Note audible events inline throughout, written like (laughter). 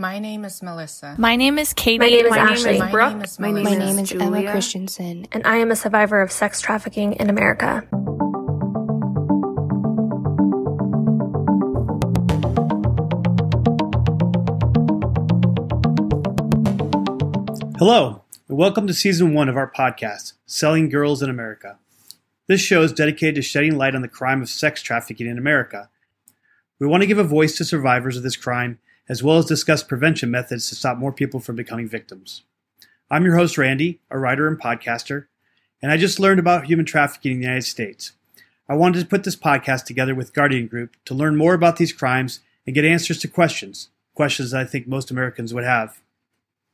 My name is Melissa. My name is Katie. My name is My name Ashley. is My name is My name Melissa. My name is Emma Julia. Christensen. and I am a survivor of sex trafficking in America. Hello, and welcome to season one of our podcast, Selling Girls in America. This show is dedicated to shedding light on the crime of sex trafficking in America. We want to give a voice to survivors of this crime, as well as discuss prevention methods to stop more people from becoming victims. I'm your host, Randy, a writer and podcaster, and I just learned about human trafficking in the United States. I wanted to put this podcast together with Guardian Group to learn more about these crimes and get answers to questions, questions that I think most Americans would have.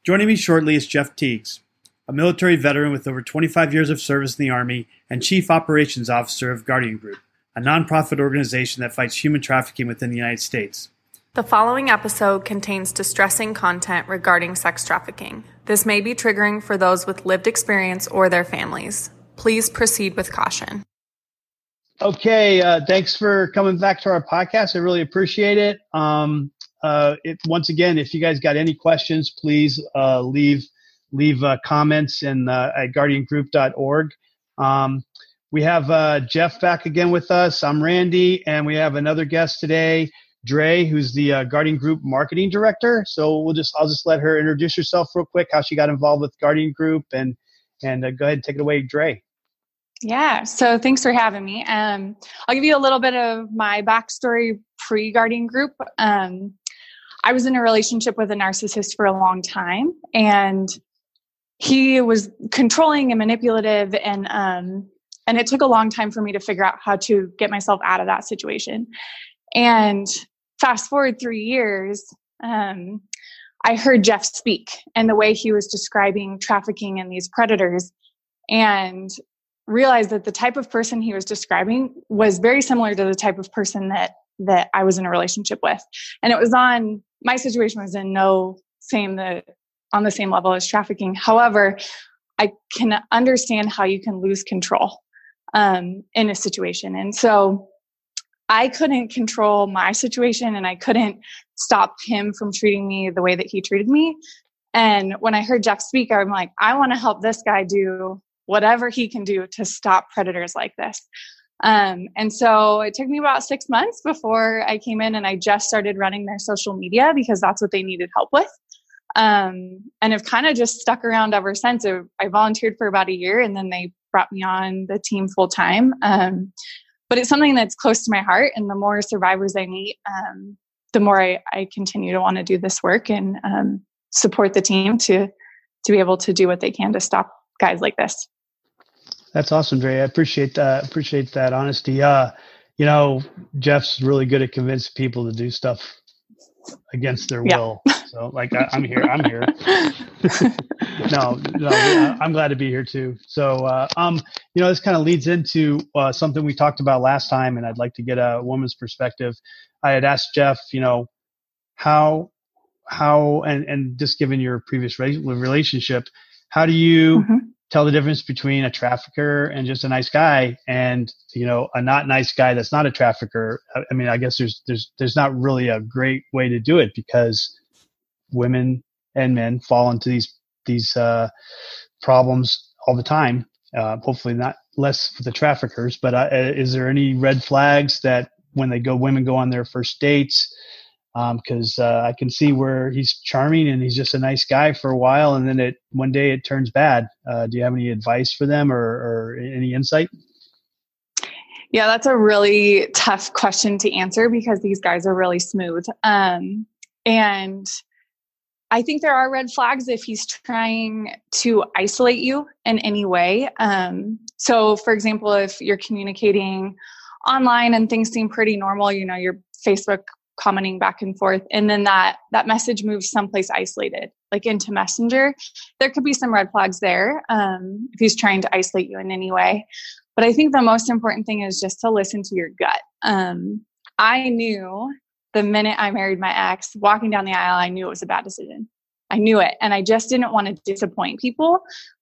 Joining me shortly is Jeff Teagues, a military veteran with over 25 years of service in the Army and Chief Operations Officer of Guardian Group, a nonprofit organization that fights human trafficking within the United States. The following episode contains distressing content regarding sex trafficking. This may be triggering for those with lived experience or their families. Please proceed with caution. Okay, uh, thanks for coming back to our podcast. I really appreciate it. Um, uh, it once again, if you guys got any questions, please uh, leave leave uh, comments in uh, at guardiangroup.org. Um, we have uh, Jeff back again with us. I'm Randy, and we have another guest today, Dre, who's the uh, Guardian Group marketing director. So we'll just I'll just let her introduce herself real quick, how she got involved with Guardian Group, and and uh, go ahead and take it away, Dre. Yeah, so thanks for having me. Um, I'll give you a little bit of my backstory pre Guardian Group. Um, I was in a relationship with a narcissist for a long time, and he was controlling and manipulative, and um, and it took a long time for me to figure out how to get myself out of that situation. And fast forward three years, um, I heard Jeff speak and the way he was describing trafficking and these predators, and realized that the type of person he was describing was very similar to the type of person that that I was in a relationship with. And it was on my situation was in no same the on the same level as trafficking. However, I can understand how you can lose control um, in a situation. And so I couldn't control my situation and I couldn't stop him from treating me the way that he treated me. And when I heard Jeff speak, I'm like, I want to help this guy do whatever he can do to stop predators like this. Um, and so it took me about six months before I came in and I just started running their social media because that's what they needed help with. Um, and have kind of just stuck around ever since. I volunteered for about a year and then they brought me on the team full time. Um, but it's something that's close to my heart. And the more survivors I meet, um, the more I, I continue to want to do this work and um, support the team to to be able to do what they can to stop guys like this. That's awesome, Dre. I appreciate that. Appreciate that honesty. Uh, you know, Jeff's really good at convincing people to do stuff against their Yeah. will. (laughs) So, like, I, I'm here. I'm here. (laughs) no, no, I'm glad to be here too. So, uh, um, you know, this kind of leads into uh, something we talked about last time, and I'd like to get a woman's perspective. I had asked Jeff, you know, how, how, and and just given your previous re- relationship, how do you Mhm. tell the difference between a trafficker and just a nice guy, and you know, a not nice guy that's not a trafficker? I, I mean, I guess there's there's there's not really a great way to do it because women and men fall into these these uh, problems all the time. Uh, hopefully, not less for the traffickers. But uh, is there any red flags that when they go, women go on their first dates? Because uh, I can see where he's charming and he's just a nice guy for a while, and then it one day it turns bad. Uh, do you have any advice for them or, or any insight? Yeah, that's a really tough question to answer because these guys are really smooth. Um, and I think there are red flags if he's trying to isolate you in any way. Um, so, for example, if you're communicating online and things seem pretty normal, you know, your Facebook commenting back and forth, and then that that message moves someplace isolated, like into Messenger, there could be some red flags there um, if he's trying to isolate you in any way. But I think the most important thing is just to listen to your gut. Um, I knew the minute I married my ex, walking down the aisle, I knew it was a bad decision. I knew it. And I just didn't want to disappoint people.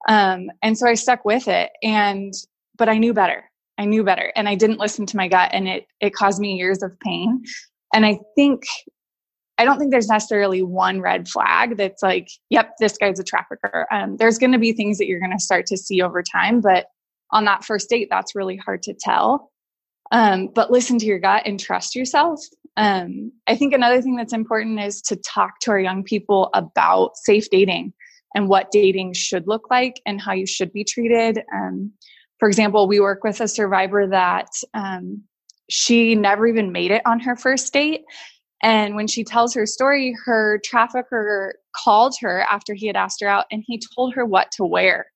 Um, and so I stuck with it. And, but I knew better. I knew better. And I didn't listen to my gut. And it, it caused me years of pain. And I think I don't think there's necessarily one red flag that's like, yep, this guy's a trafficker. Um, there's going to be things that you're going to start to see over time, but on that first date, that's really hard to tell. Um, but listen to your gut and trust yourself. Um, I think another thing that's important is to talk to our young people about safe dating and what dating should look like and how you should be treated. Um, for example, we work with a survivor that um, she never even made it on her first date. And when she tells her story, her trafficker called her after he had asked her out and he told her what to wear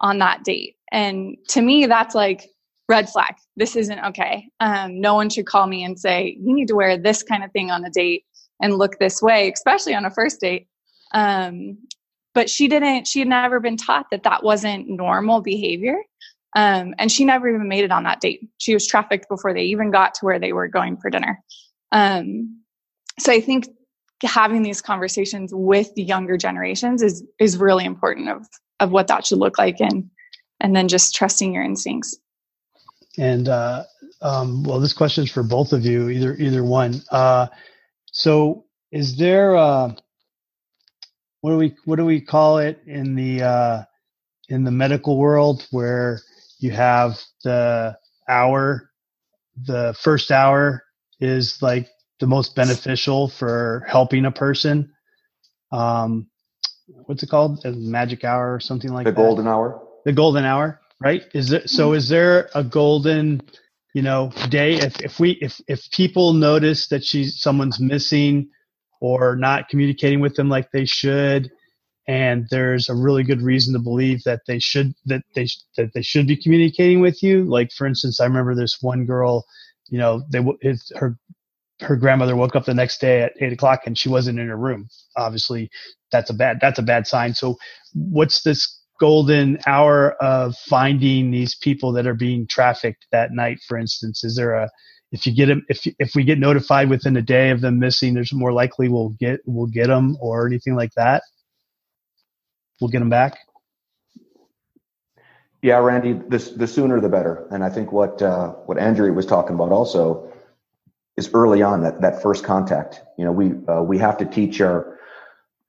on that date. And to me, that's like, red flag. This isn't okay. Um, no one should call me and say, you need to wear this kind of thing on a date and look this way, especially on a first date. Um, but she didn't, she had never been taught that that wasn't normal behavior. Um, and she never even made it on that date. She was trafficked before they even got to where they were going for dinner. Um, so I think having these conversations with the younger generations is is really important of of what that should look like and and then just trusting your instincts. And uh, um, well, this question is for both of you, either either one. Uh, so, is there uh, what do we what do we call it in the uh, in the medical world where you have the hour, the first hour is like the most beneficial for helping a person. Um, what's it called? A magic hour or something like the that. The golden hour. The golden hour, right? Is it so? Mm-hmm. Is there a golden, you know, day? If if we if if people notice that she's someone's missing or not communicating with them like they should, and there's a really good reason to believe that they should that they that they should be communicating with you. Like for instance, I remember this one girl, you know, they his, her her grandmother woke up the next day at eight o'clock and she wasn't in her room. Obviously, that's a bad that's a bad sign. So, what's this golden hour of finding these people that are being trafficked that night? For instance, is there a if you get them if if we get notified within a day of them missing, there's more likely we'll get we'll get them or anything like that. We'll get them back. Yeah, Randy, the the sooner the better. And I think what uh, what Andrea was talking about also is early on that that first contact. You know, we uh, we have to teach our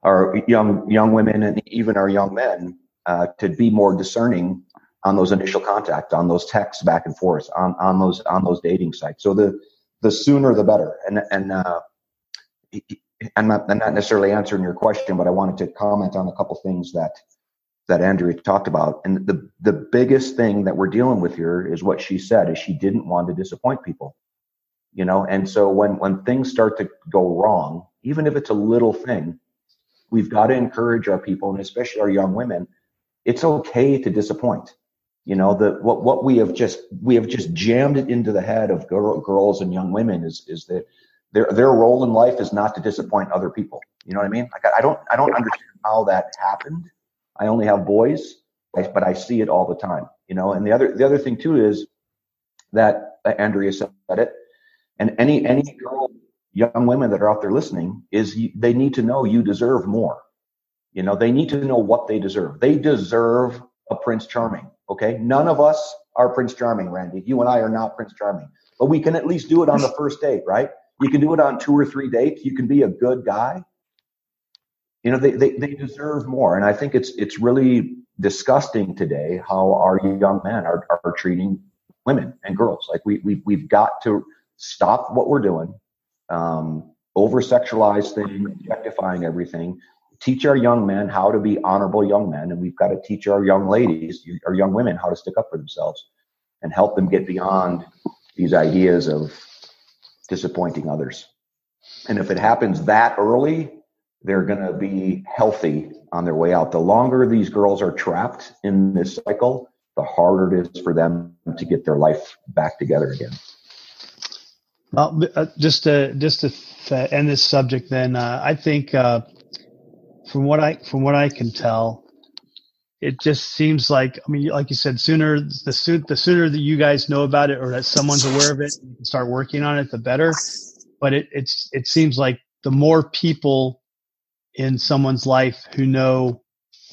our young young women and even our young men uh, to be more discerning on those initial contact, on those texts back and forth, on on those on those dating sites. So the the sooner the better. And and uh, I'm not I'm not necessarily answering your question, but I wanted to comment on a couple things that that Andrea talked about. And the the biggest thing that we're dealing with here is what she said is she didn't want to disappoint people you know and so when when things start to go wrong even if it's a little thing we've got to encourage our people and especially our young women it's okay to disappoint. You know the what what we have just we have just jammed it into the head of girl, girls and young women is is that their their role in life is not to disappoint other people. You know what i mean? Like i, I don't i don't understand how that happened. I only have boys but i see it all the time you know? And the other the other thing too is that uh, andrea said it and any any girl, young women that are out there listening is you, they need to know you deserve more. You know, they need to know what they deserve. They deserve a Prince Charming. Okay, none of us are Prince Charming, Randy. You and I are not Prince Charming, but we can at least do it on the first date, right? You can do it on two or three dates. You can be a good guy. You know, they, they, they deserve more. And I think it's it's really disgusting today how our young men are, are treating women and girls. Like we, we we've got to stop what we're doing, um, over sexualize things, objectifying everything. Teach our young men how to be honorable young men, and we've got to teach our young ladies, our young women, how to stick up for themselves and help them get beyond these ideas of disappointing others. And if it happens that early, they're going to be healthy on their way out. The longer these girls are trapped in this cycle, the harder it is for them to get their life back together again. Well, uh, just to just to end this subject, then uh, I think uh, from what I from what I can tell, it just seems like I mean, like you said, sooner the sooner the sooner that you guys know about it or that someone's aware of it and can start working on it, the better. But it it's it seems like the more people in someone's life who know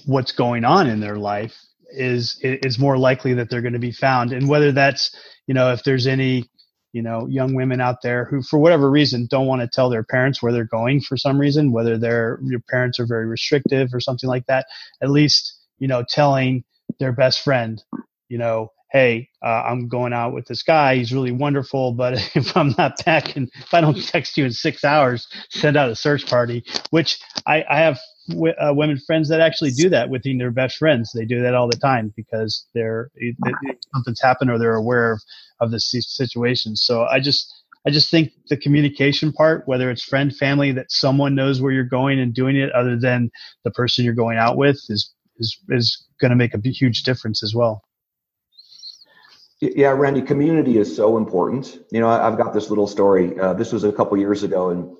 what's going on in their life is is more likely that they're going to be found, and whether that's you know if there's any you know, young women out there who, for whatever reason, don't want to tell their parents where they're going for some reason, whether their your parents are very restrictive or something like that. At least, you know, telling their best friend, you know, hey, uh, I'm going out with this guy. He's really wonderful, but (laughs) if I'm not back and if I don't text you in six hours, send out a search party. Which I, I have w- uh, women friends that actually do that within their best friends. They do that all the time because they're something's happened or they're aware of of the situation. So I just I just think the communication part, whether it's friend, family, that someone knows where you're going and doing it, other than the person you're going out with, is is is going to make a huge difference as well. Yeah, Randy, community is so important. You know, I've got this little story. Uh, this was a couple years ago, and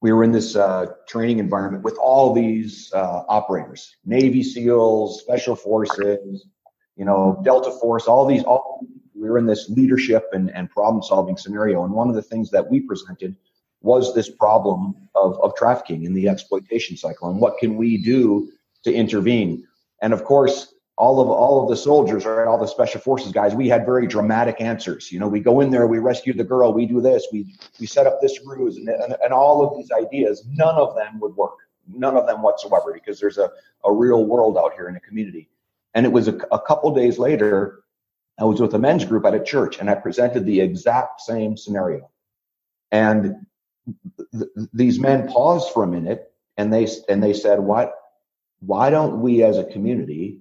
we were in this uh, training environment with all these uh, operators, Navy SEALs, Special Forces, you know, Delta Force, all these. All we were in this leadership and, and problem solving scenario, and one of the things that we presented was this problem of, of trafficking in the exploitation cycle, and what can we do to intervene? And of course, all of all of the soldiers, right, all the special forces guys, we had very dramatic answers. You know, we go in there, we rescue the girl, we do this, we we set up this ruse, and, and, and all of these ideas, none of them would work, none of them whatsoever, because there's a, a real world out here in the community. And it was a, a couple days later, I was with a men's group at a church, and I presented the exact same scenario. And th- these men paused for a minute, and they and they said, "What? Why don't we, as a community?"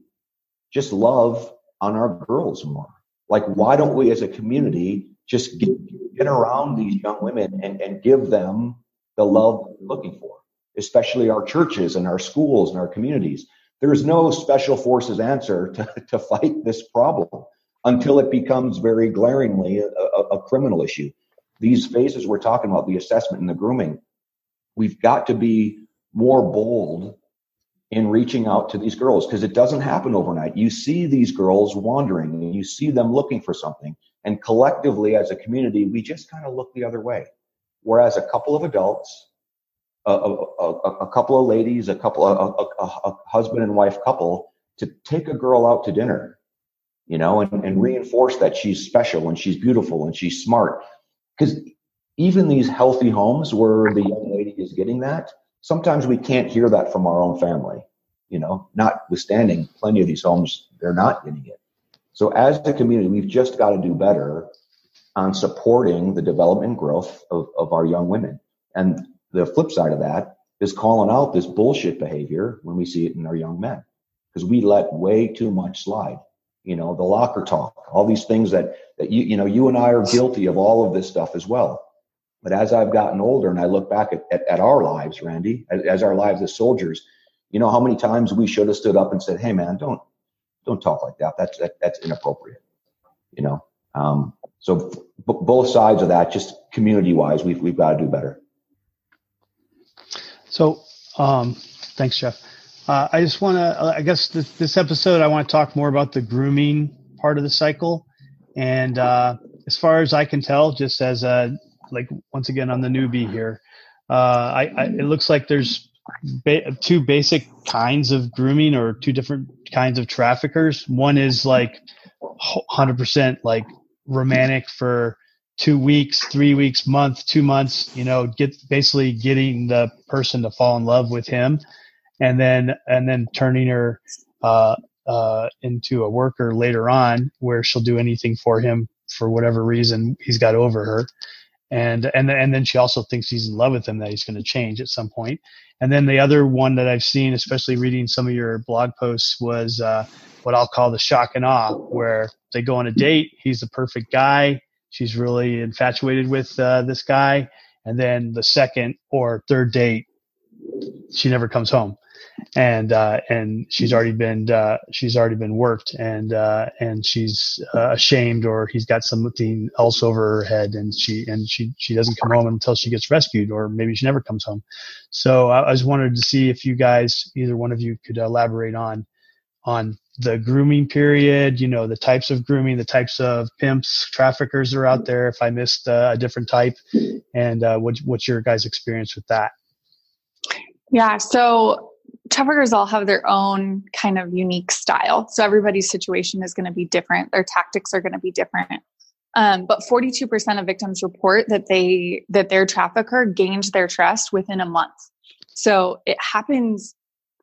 Just love on our girls more. Like, why don't we as a community just get, get around these young women and, and give them the love they're looking for, especially our churches and our schools and our communities. There's no special forces answer to, (laughs) to fight this problem until it becomes very glaringly a, a, a criminal issue. These phases we're talking about, the assessment and the grooming, we've got to be more bold in reaching out to these girls because it doesn't happen overnight. You see these girls wandering and you see them looking for something. And collectively, as a community, we just kind of look the other way. Whereas a couple of adults, a, a, a, a couple of ladies, a couple, a, husband and wife couple, to take a girl out to dinner, you know, and, and reinforce that she's special and she's beautiful and she's smart. Because even these healthy homes where the young lady is getting that, sometimes we can't hear that from our own family, you know, notwithstanding plenty of these homes, they're not getting it. So as a community, we've just got to do better on supporting the development growth of, of our young women. And the flip side of that is calling out this bullshit behavior when we see it in our young men because we let way too much slide. You know, the locker talk, all these things that, that you, you know, you and I are guilty of all of this stuff as well. But as I've gotten older and I look back at, at, at our lives, Randy, as, as, our lives as soldiers, you know how many times we should have stood up and said, "Hey, man, don't don't talk like that. That's that, that's inappropriate." You know. Um, so b- both sides of that, just community wise, we've we've got to do better. So, um, thanks, Jeff. Uh, I just want to, I guess this, this, episode, I want to talk more about the grooming part of the cycle. And uh, as far as I can tell, just as a like once again I'm the newbie here. Uh, I, I, it looks like there's ba- two basic kinds of grooming or two different kinds of traffickers. One is like 100% like romantic for two weeks, three weeks, month, two months. You know, get basically getting the person to fall in love with him, and then and then turning her uh, uh, into a worker later on, where she'll do anything for him for whatever reason he's got over her and and and then she also thinks he's in love with him that he's going to change at some point. and then the other one that i've seen especially reading some of your blog posts was uh, what i'll call the shock and awe where they go on a date he's the perfect guy she's really infatuated with uh, this guy and then the second or third date she never comes home and uh, and she's already been uh, she's already been worked and uh, and she's uh, ashamed or he's got something else over her head and she and she she doesn't come home until she gets rescued or maybe she never comes home. So I, I just wanted to see if you guys either one of you could elaborate on on the grooming period, you know, the types of grooming, the types of pimps, traffickers are out there. If I missed uh, a different type, and uh, what, what's your guys' experience with that? Yeah, so traffickers all have their own kind of unique style. So everybody's situation is going to be different. Their tactics are going to be different. Um, but 42% of victims report that they that their trafficker gained their trust within a month. So it happens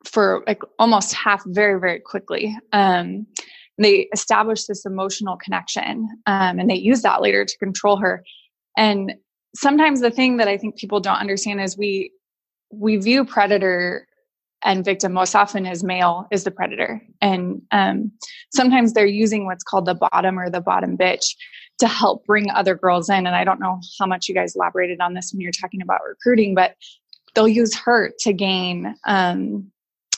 for like almost half very very quickly. Um, they establish this emotional connection, um, and they use that later to control her. And sometimes the thing that I think people don't understand is we we view predator and victim most often is male is the predator. And um, sometimes they're using what's called the bottom or the bottom bitch to help bring other girls in. And i don't know how much you guys elaborated on this when you're talking about recruiting but they'll use her to gain um,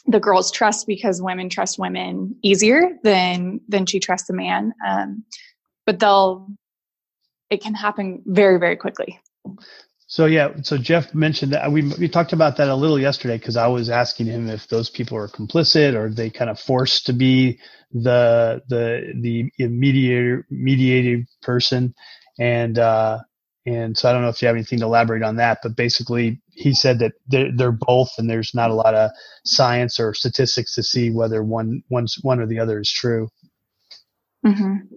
the girl's trust because women trust women easier than than she trusts a man. Um, but they'll it can happen very very quickly so yeah, so Jeff mentioned that we we talked about that a little yesterday because I was asking him if those people are complicit or they kind of forced to be the the the mediator mediated person, and uh, and so I don't know if you have anything to elaborate on that, but basically he said that they're, they're both, and there's not a lot of science or statistics to see whether one one's one or the other is true. Mm-hmm.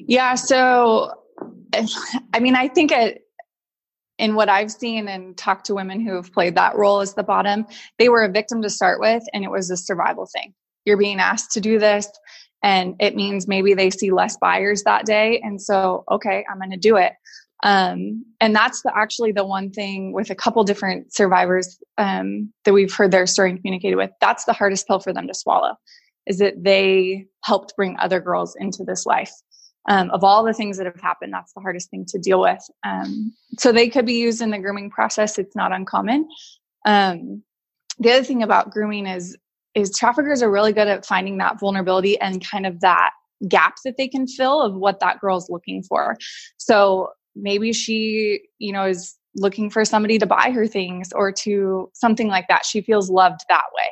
Yeah, so I mean, I think it in what I've seen and talked to women who have played that role as the bottom, they were a victim to start with, and it was a survival thing. You're being asked to do this, and it means maybe they see less buyers that day. And so, okay, I'm going to do it. Um, and that's the, actually the one thing with a couple different survivors um, that we've heard their story and communicated with. That's the hardest pill for them to swallow is that they helped bring other girls into this life um, of all the things that have happened, that's the hardest thing to deal with. Um, so they could be used in the grooming process. It's not uncommon. Um, the other thing about grooming is is traffickers are really good at finding that vulnerability and kind of that gap that they can fill of what that girl's looking for. So maybe she, you know, is looking for somebody to buy her things or to something like that. She feels loved that way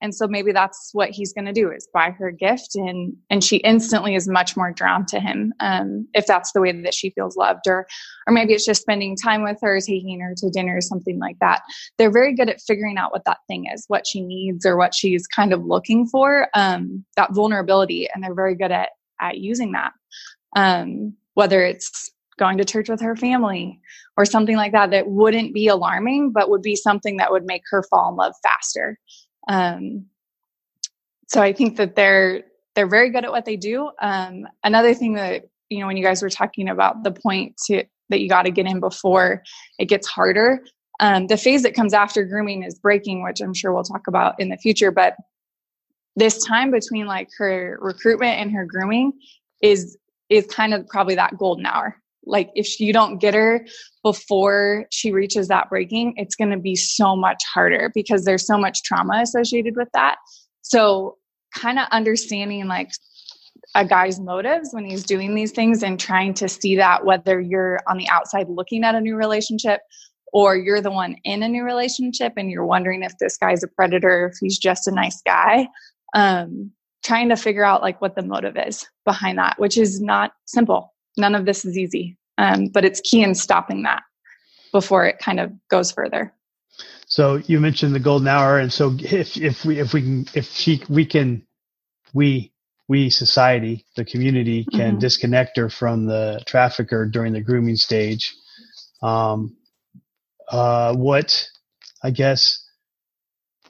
and so maybe that's what he's going to do is buy her a gift and and she instantly is much more drawn to him um, if that's the way that she feels loved or or maybe it's just spending time with her taking her to dinner or something like that. They're very good at figuring out what that thing is what she needs or what she's kind of looking for um, that vulnerability and they're very good at at using that. Um, whether it's going to church with her family or something like that that wouldn't be alarming but would be something that would make her fall in love faster um, so I think that they're they're very good at what they do. Um, another thing that you know when you guys were talking about the point to, that you got to get in before it gets harder. Um, the phase that comes after grooming is breaking, which I'm sure we'll talk about in the future. But this time between like her recruitment and her grooming is is kind of probably that golden hour like if you don't get her before she reaches that breaking it's going to be so much harder because there's so much trauma associated with that. So kind of understanding like a guy's motives when he's doing these things and trying to see that whether you're on the outside looking at a new relationship or you're the one in a new relationship and you're wondering if this guy's a predator if he's just a nice guy um, trying to figure out like what the motive is behind that which is not simple none of this is easy um, but it's key in stopping that before it kind of goes further so you mentioned the golden hour and so if if we if we can if she we can we we society the community can mm-hmm. disconnect her from the trafficker during the grooming stage um uh what i guess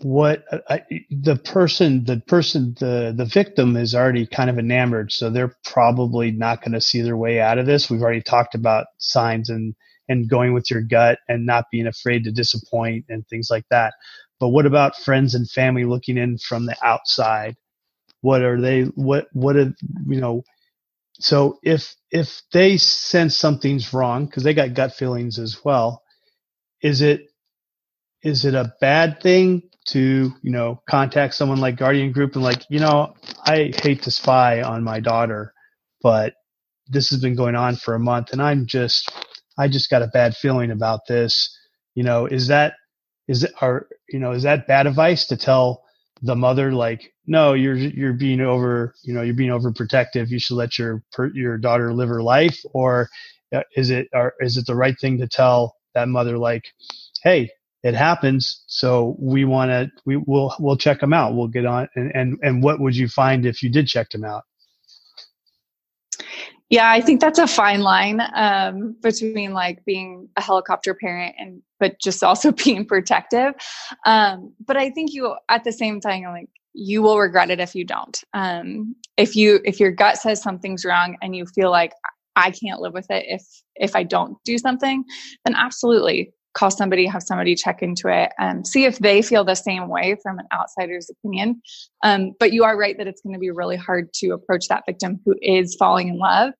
what uh, I, the person the person the the victim is already kind of enamored so they're probably not going to see their way out of this. We've already talked about signs and and going with your gut and not being afraid to disappoint and things like that. But what about friends and family looking in from the outside? What are they what what are you know so if if they sense something's wrong because they got gut feelings as well is it is it a bad thing to you know contact someone like guardian group and like you know i hate to spy on my daughter but this has been going on for a month and i'm just i just got a bad feeling about this. You know is that is it are you know is that bad advice to tell the mother like no you're you're being over you know you're being overprotective. You should let your your daughter live her life or uh, is it or is it the right thing to tell that mother like hey it happens. So we want to, we will, we'll check them out. We'll get on. And, and, and what would you find if you did check them out? Yeah, I think that's a fine line um, between like being a helicopter parent and but just also (laughs) being protective. Um, but I think you at the same time like you will regret it if you don't. Um, if you if your gut says something's wrong and you feel like I can't live with it if if I don't do something, then absolutely call somebody, have somebody check into it, and see if they feel the same way from an outsider's opinion. Um, but you are right that it's going to be really hard to approach that victim who is falling in love.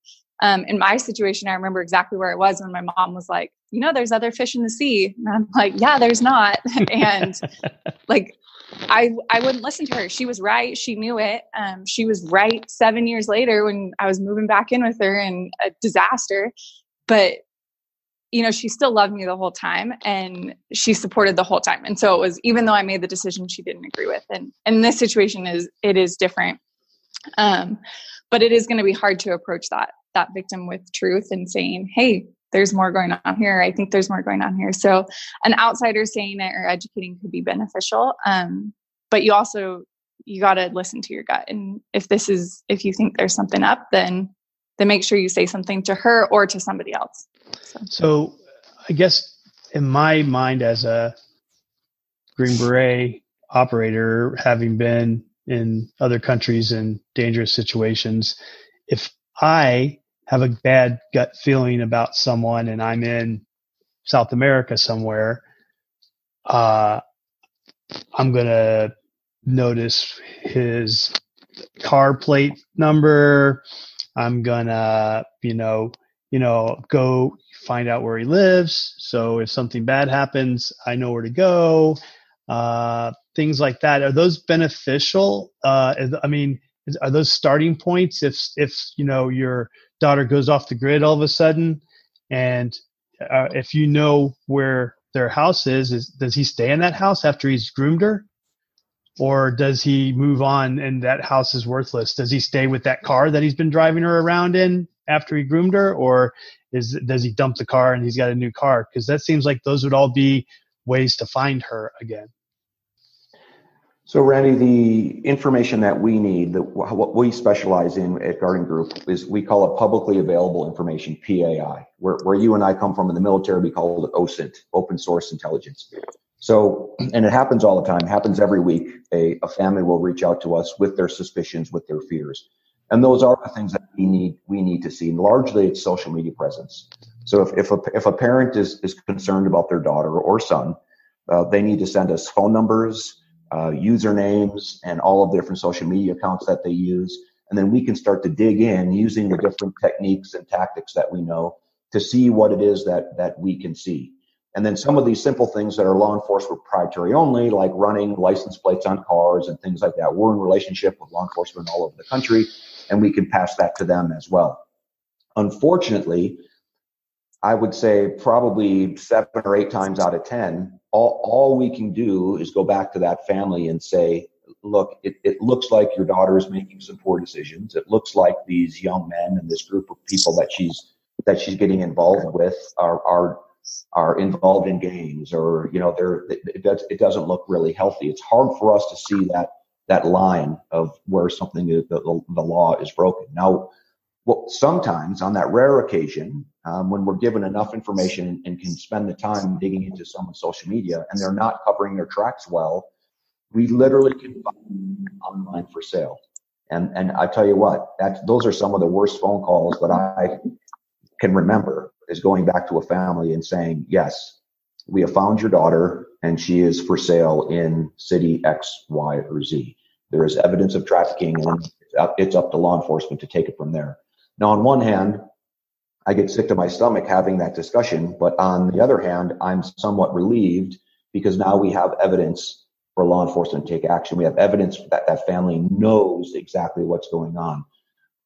Um, in my situation, I remember exactly where it was when my mom was like, "You know, there's other fish in the sea," and I'm like, "Yeah, there's not," (laughs) and like. I I wouldn't listen to her. She was right. She knew it. Um, she was right seven years later when I was moving back in with her and a disaster. But you know, she still loved me the whole time and she supported the whole time. And so it was, even though I made the decision she didn't agree with. And, and this situation is, it is different. Um, but it is to be hard to approach that, that victim with truth and saying, Hey, there's more going on here. I think there's more going on here. So an outsider saying it or educating could be beneficial. Um, but you also, you got to listen to your gut. And if this is, if you think there's something up, then, then make sure you say something to her or to somebody else. So, I guess in my mind, as a Green Beret operator, having been in other countries in dangerous situations, if I have a bad gut feeling about someone and I'm in South America somewhere, uh, I'm going to notice his car plate number. I'm going to, you know, you know, go find out where he lives. So if something bad happens, I know where to go. Uh, things like that. Are those beneficial? Uh, I mean, are those starting points? If if you know your daughter goes off the grid all of a sudden, and uh, if you know where their house is, is does he stay in that house after he's groomed her? or does he move on and that house is worthless? Does he stay with that car that he's been driving her around in after he groomed her, or is does he dump the car and he's got a new car? Because that seems like those would all be ways to find her again. So, Randy, the information that we need, that what we specialize in at Guardian Group is we call it publicly available information, PAI. Where, where you and I come from in the military, we call it OSINT, open source intelligence. So, and it happens all the time, happens every week. A, a family will reach out to us with their suspicions, with their fears. And those are the things that we need, we need to see. And largely it's social media presence. So if, if a, if a parent is, is concerned about their daughter or son, uh, they need to send us phone numbers, uh, usernames, and all of the different social media accounts that they use. And then we can start to dig in using the different techniques and tactics that we know to see what it is that, that we can see. And then some of these simple things that are law enforcement proprietary only, like running license plates on cars and things like that. We're in relationship with law enforcement all over the country, and we can pass that to them as well. Unfortunately, I would say probably seven or eight times out of 10, all, all we can do is go back to that family and say, look, it, it looks like your daughter is making some poor decisions. It looks like these young men and this group of people that she's that she's getting involved with are, are are involved in games or you know they're it, it doesn't look really healthy. It's hard for us to see that that line of where something the, the, the law is broken. Now well, sometimes on that rare occasion um, when we're given enough information and can spend the time digging into someone's social media and they're not covering their tracks well we literally can find online for sale. And and i tell you what that's those are some of the worst phone calls that i can remember is going back to a family and saying, yes, we have found your daughter and she is for sale in city X, Y, or Z. There is evidence of trafficking and it's up to law enforcement to take it from there. Now, on one hand, I get sick to my stomach having that discussion, but on the other hand, I'm somewhat relieved because now we have evidence for law enforcement to take action. We have evidence that that family knows exactly what's going on.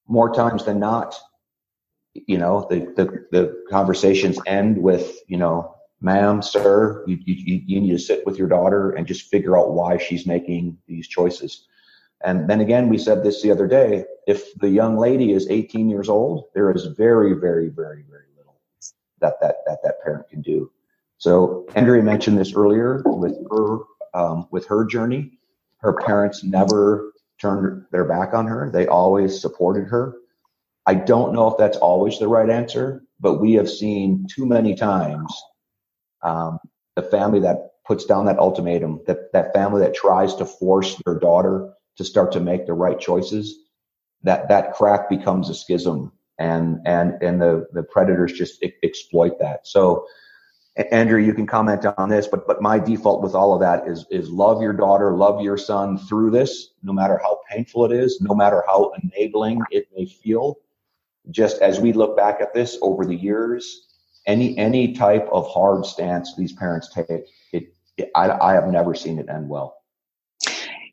More times than not, you know, the, the, the conversations end with, you know, ma'am, sir, you, you, you need to sit with your daughter and just figure out why she's making these choices. And then again, we said this the other day. If the young lady is 18 years old, there is very, very, very, very little that that that, that parent can do. So Andrea mentioned this earlier with her um, with her journey. Her parents never turned their back on her. They always supported her. I don't know if that's always the right answer, but we have seen too many times um, the family that puts down that ultimatum, that, that family that tries to force their daughter to start to make the right choices, that, that crack becomes a schism and, and, and the, the predators just exploit that. So, Andrea, you can comment on this, but but my default with all of that is is love your daughter, love your son through this, no matter how painful it is, no matter how enabling it may feel. Just as we look back at this over the years, any any type of hard stance these parents take, it, it I, I have never seen it end well.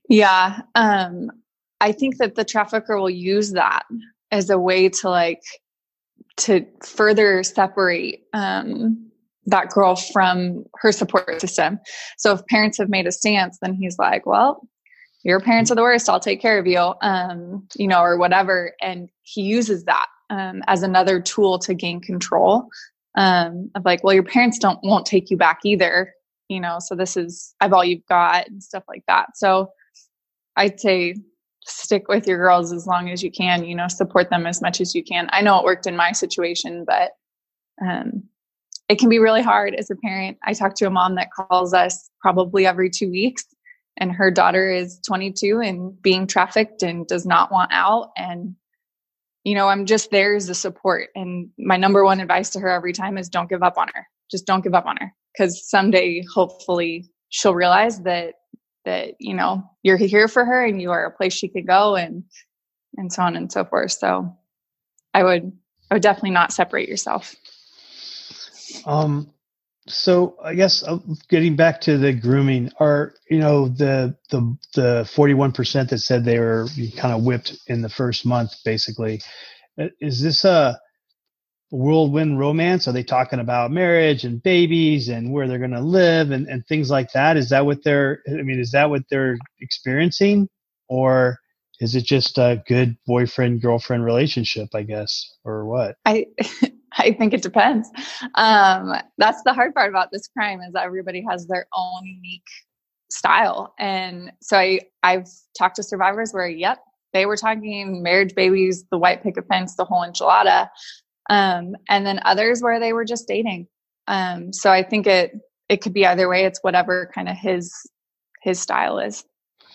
Yeah, um, I think that the trafficker will use that as a way to like to further separate um, that girl from her support system. So if parents have made a stance, then he's like, well, your parents are the worst. I'll take care of you, um, you know, or whatever. And he uses that um, as another tool to gain control um, of like, well, your parents don't won't take you back either, you know. So this is I've all you've got and stuff like that. So I'd say stick with your girls as long as you can. You know, support them as much as you can. I know it worked in my situation, but um, it can be really hard as a parent. I talk to a mom that calls us probably every two weeks, and her daughter is 22 and being trafficked and does not want out. And, you know, I'm just there as a support. And my number one advice to her every time is don't give up on her. Just don't give up on her. Because someday, hopefully, she'll realize that that you know you're here for her and you are a place she could go and and so on and so forth so i would i would definitely not separate yourself um, so I guess uh, getting back to the grooming, are you know the the the forty one percent that said they were kind of whipped in the first month, basically, uh, is this a whirlwind romance? Are they talking about marriage and babies and where they're going to live and, and things like that? Is that what they're? I mean, is that what they're experiencing, or is it just a good boyfriend girlfriend relationship? I guess, or what? I (laughs) (laughs) I think it depends. Um, that's the hard part about this crime is everybody has their own unique style. And so I, I've talked to survivors where, yep, they were talking marriage babies, the white picket fence, the whole enchilada. Um, and then others where they were just dating. Um, so I think it, it could be either way. It's whatever kind of his, his style is.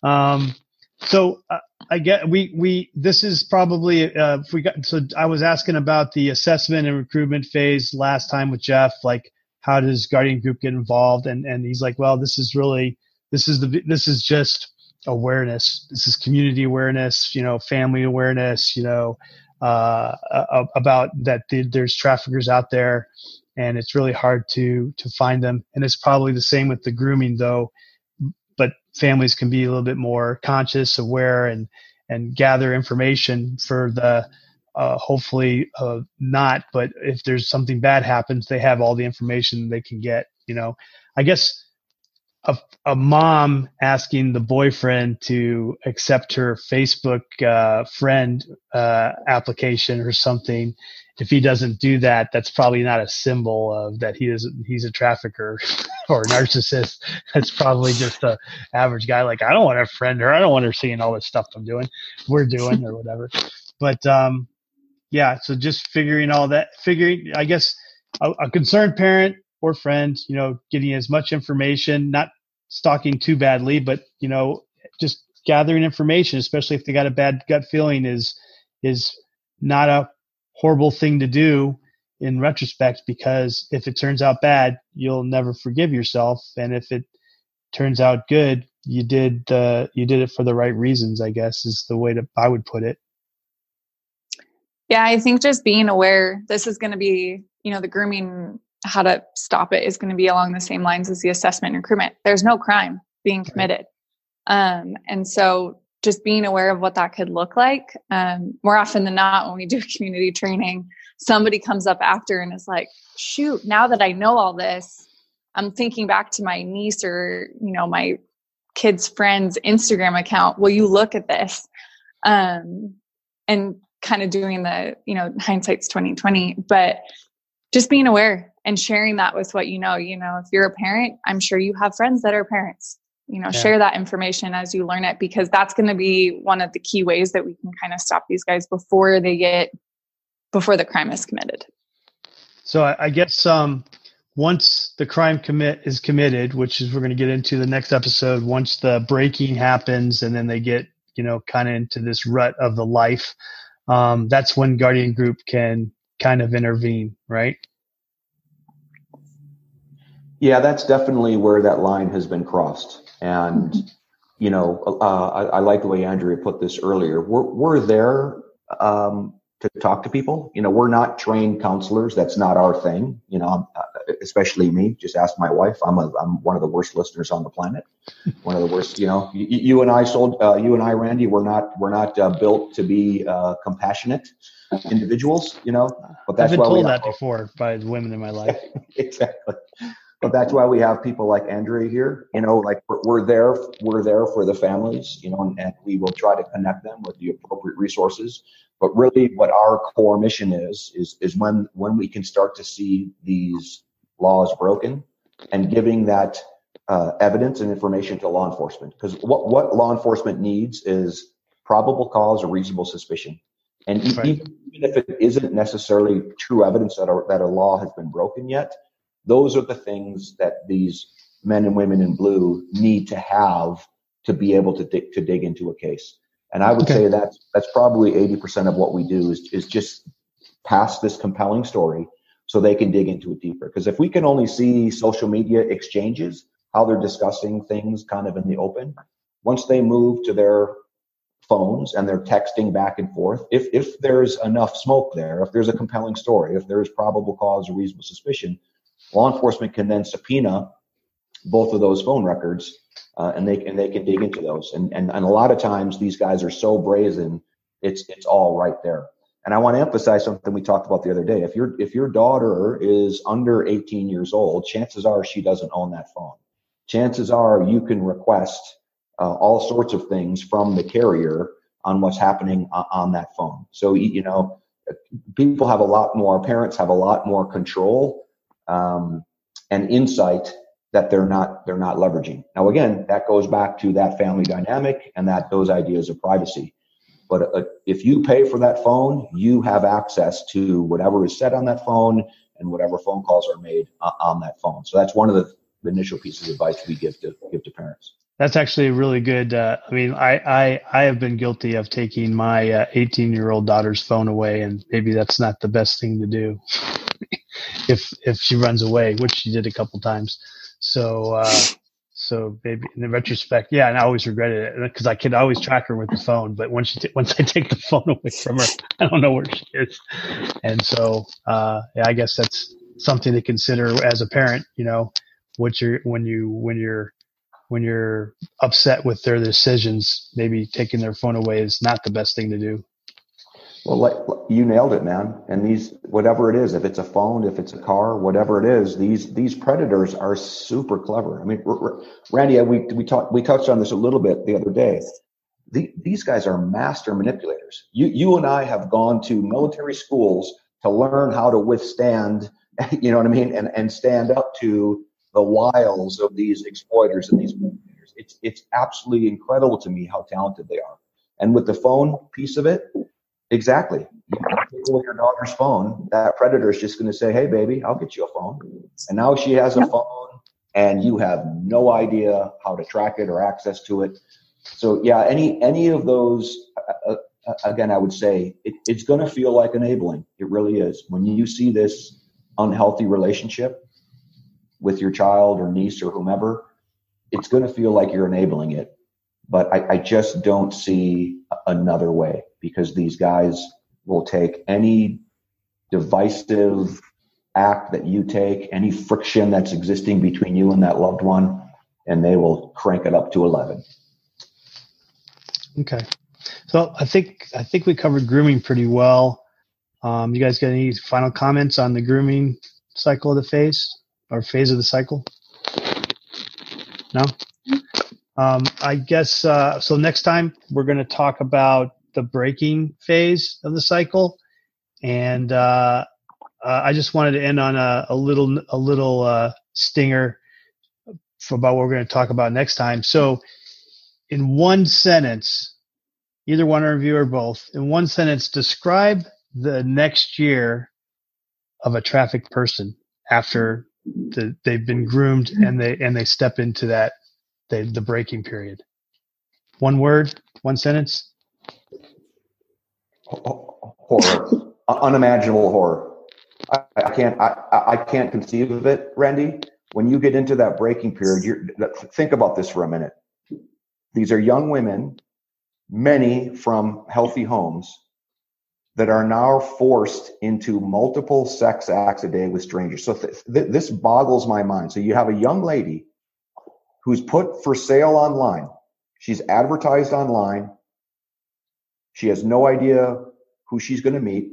Um, so uh, I get we we this is probably uh, if we got so I was asking about the assessment and recruitment phase last time with Jeff like how does Guardian Group get involved? And and he's like well this is really this is the this is just awareness. This is community awareness you know family awareness you know uh, about that there's traffickers out there and it's really hard to to find them. And it's probably the same with the grooming though but families can be a little bit more conscious, aware, and and gather information for the uh, hopefully uh, not. But if there's something bad happens, they have all the information they can get. You know, I guess a, a mom asking the boyfriend to accept her Facebook uh, friend uh, application or something if he doesn't do that, that's probably not a symbol of that he is he's a trafficker (laughs) or a narcissist. (laughs) That's probably just a average guy. Like I don't want to friend her. I don't want her seeing all this stuff I'm doing, we're doing or whatever. But um, yeah. So just figuring all that, figuring. I guess a, a concerned parent or friend, you know, getting as much information, not stalking too badly, but you know, just gathering information, especially if they got a bad gut feeling, is is not a horrible thing to do in retrospect because if it turns out bad, you'll never forgive yourself, and if it turns out good, you did uh, you did it for the right reasons. I guess is the way to I would put it. Yeah, I think just being aware this is going to be, you know, the grooming, how to stop it is going to be along the same lines as the assessment and recruitment. There's no crime being committed. Right. Um, and so just being aware of what that could look like. Um, more often than not, when we do (laughs) community training, somebody comes up after and is like, shoot, now that I know all this, I'm thinking back to my niece or, you know, my kid's friend's Instagram account. Will you look at this? Um, and kind of doing the, you know, hindsight's 2020, but just being aware and sharing that with what you know. You know, if you're a parent, I'm sure you have friends that are parents you know yeah. share that information as you learn it because that's going to be one of the key ways that we can kind of stop these guys before they get before the crime is committed. So I, I guess um, once the crime commit is committed, which is we're going to get into the next episode, once the breaking happens and then they get you know kind of into this rut of the life, um, that's when Guardian Group can kind of intervene, right? Yeah, that's definitely where that line has been crossed. And, you know, uh, I, I, like the way Andrea put this earlier. We're, we're there um, to talk to people. You know, we're not trained counselors. That's not our thing. You know, uh, especially me. Just ask my wife. I'm a, I'm one of the worst listeners on the planet. One of the worst. You know, you, you and I sold. Uh, you and I, Randy, we're not we're not uh, built to be uh, compassionate individuals. You know, but that's I've been told that before by women in my life. (laughs) exactly. But that's why we have people like Andrea here. You know, like we're, we're there, we're there for the families. You know, and, and we will try to connect them with the appropriate resources. But really, what our core mission is is is when when we can start to see these laws broken and giving that uh, evidence and information to law enforcement. Because what what law enforcement needs is probable cause or reasonable suspicion. And right. even, even if it isn't necessarily true evidence that a, that a law has been broken yet, those are the things that these men and women in blue need to have to be able to dig, to dig into a case. And I would okay. say that's that's probably 80% of what we do is is just pass this compelling story so they can dig into it deeper. Because if we can only see social media exchanges, how they're discussing things kind of in the open, once they move to their phones and they're texting back and forth, if if there's enough smoke there, if there's a compelling story, if there's probable cause or reasonable suspicion, Law enforcement can then subpoena both of those phone records, uh, and they and they can dig into those. And, and and a lot of times these guys are so brazen, it's it's all right there. And I want to emphasize something we talked about the other day. If your if your daughter is under 18 years old, chances are she doesn't own that phone. Chances are you can request uh, all sorts of things from the carrier on what's happening on that phone. So you know, people have a lot more. Parents have a lot more control um, and insight that they're not they're not leveraging. Now again, that goes back to that family dynamic and that those ideas of privacy. But uh, if you pay for that phone, you have access to whatever is said on that phone and whatever phone calls are made uh, on that phone. So that's one of the, initial pieces of advice we give to give to parents. That's actually really good. Uh, I mean, I, I I have been guilty of taking my 18 uh, year old daughter's phone away, and maybe that's not the best thing to do if if she runs away, which she did a couple times. So uh, so maybe in the retrospect, yeah, and I always regretted it because I could always track her with the phone, but once she t- once I take the phone away from her, (laughs) I don't know where she is. And so uh, yeah, I guess that's something to consider as a parent. You know, what you're when you when you're when you're upset with their decisions, maybe taking their phone away is not the best thing to do. Well, like, you nailed it, man. And these, whatever it is, if it's a phone, if it's a car, whatever it is, these these predators are super clever. I mean, Randy, we we talked we touched on this a little bit the other day. The, these guys are master manipulators. You you and I have gone to military schools to learn how to withstand, (laughs) you know what I mean, and and stand up to the wiles of these exploiters and these manipulators. It's it's absolutely incredible to me how talented they are. And with the phone piece of it, Exactly. With your daughter's phone, that predator is just going to say, "Hey, baby, I'll get you a phone," and now she has a phone, and you have no idea how to track it or access to it. So, yeah, any any of those, uh, uh, again, I would say it, it's going to feel like enabling. It really is. When you see this unhealthy relationship with your child or niece or whomever, it's going to feel like you're enabling it. But I, I just don't see another way because these guys will take any divisive act that you take, any friction that's existing between you and that loved one, and they will crank it up to 11. Okay. So I think I think we covered grooming pretty well. Um, you guys got any final comments on the grooming cycle of the phase or phase of the cycle? No. Um, I guess uh, so. Next time we're going to talk about the breaking phase of the cycle, and uh, uh, I just wanted to end on a, a little a little uh, stinger about what we're going to talk about next time. So, in one sentence, either one of you or both, in one sentence, describe the next year of a trafficked person after the, they've been groomed and they and they step into that the, the breaking period? One word, one sentence. Horror, unimaginable horror. I, I can't. I, I can't conceive of it, Randy. When you get into that breaking period, you're, think about this for a minute. These are young women, many from healthy homes, that are now forced into multiple sex acts a day with strangers. So th- th- this boggles my mind. So you have a young lady who's put for sale online. She's advertised online. She has no idea who she's going to meet.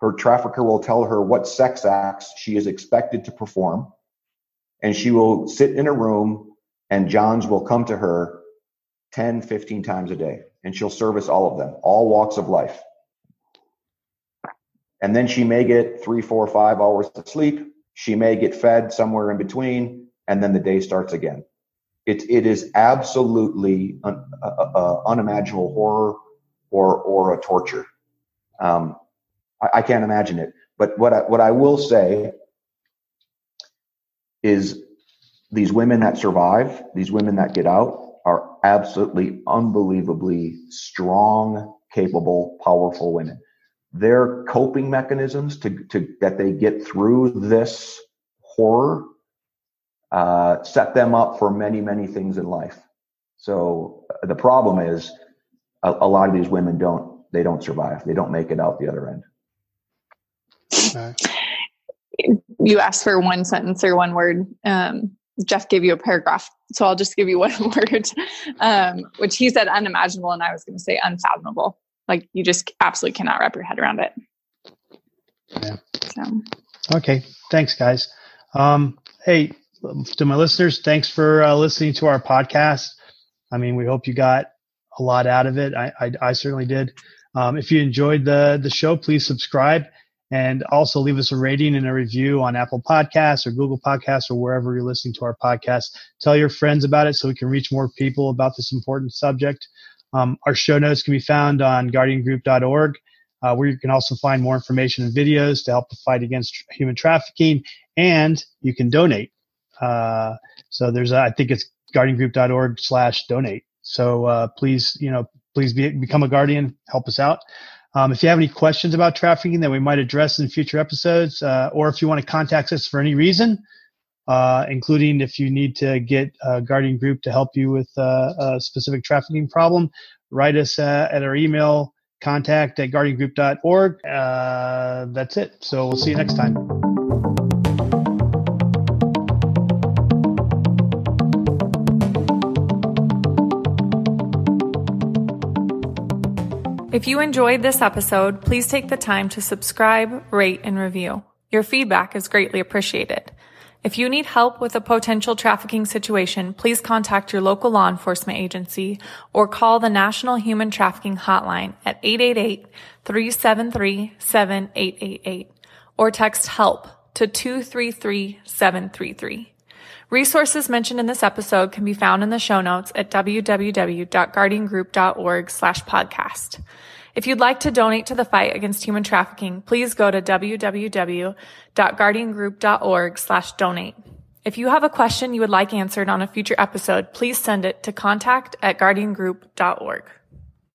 Her trafficker will tell her what sex acts she is expected to perform. And she will sit in a room and Johns will come to her 10, 15 times a day and she'll service all of them, all walks of life. And then she may get three, four, five hours of sleep. She may get fed somewhere in between, and then the day starts again. It, it is absolutely un, uh, uh, unimaginable horror or, or a torture. Um, I, I can't imagine it. But what I, what I will say is these women that survive, these women that get out are absolutely unbelievably strong, capable, powerful women their coping mechanisms to, to that they get through this horror uh, set them up for many many things in life so uh, the problem is a, a, lot of these women don't they don't survive they don't make it out the other end you asked for one sentence or one word um, jeff gave you a paragraph so i'll just give you (laughs) one word um, which he said unimaginable and i was going to say unfathomable like you just absolutely cannot wrap your head around it. Yeah. So. Okay. Thanks, guys. Um, hey, to my listeners, thanks for uh, listening to our podcast. I mean, we hope you got a lot out of it. I, I, I certainly did. Um, if you enjoyed the the show, please subscribe and also leave us a rating and a review on Apple Podcasts or Google Podcasts or wherever you're listening to our podcast. Tell your friends about it so we can reach more people about this important subject. Um, our show notes can be found on guardiangroup.org, uh, where you can also find more information and videos to help the fight against human trafficking, and you can donate. Uh, so there's, a, I think it's guardiangroup.org slash donate. So uh, please, you know, please be, become a guardian, help us out. Um, if you have any questions about trafficking that we might address in future episodes, uh, or if you want to contact us for any reason, uh, including if you need to get a guardian group to help you with uh, a specific trafficking problem, write us uh, at our email contact at guardiangroup.org. Uh, that's it. So we'll see you next time. If you enjoyed this episode, please take the time to subscribe, rate, and review. Your feedback is greatly appreciated. If you need help with a potential trafficking situation, please contact your local law enforcement agency or call the National Human Trafficking Hotline at 888-373-7888 or text HELP to 233-733. Resources mentioned in this episode can be found in the show notes at www.guardiangroup.org slash podcast. If you'd like to donate to the fight against human trafficking, please go to www.guardiangroup.org slash donate. If you have a question you would like answered on a future episode, please send it to contact at guardiangroup.org.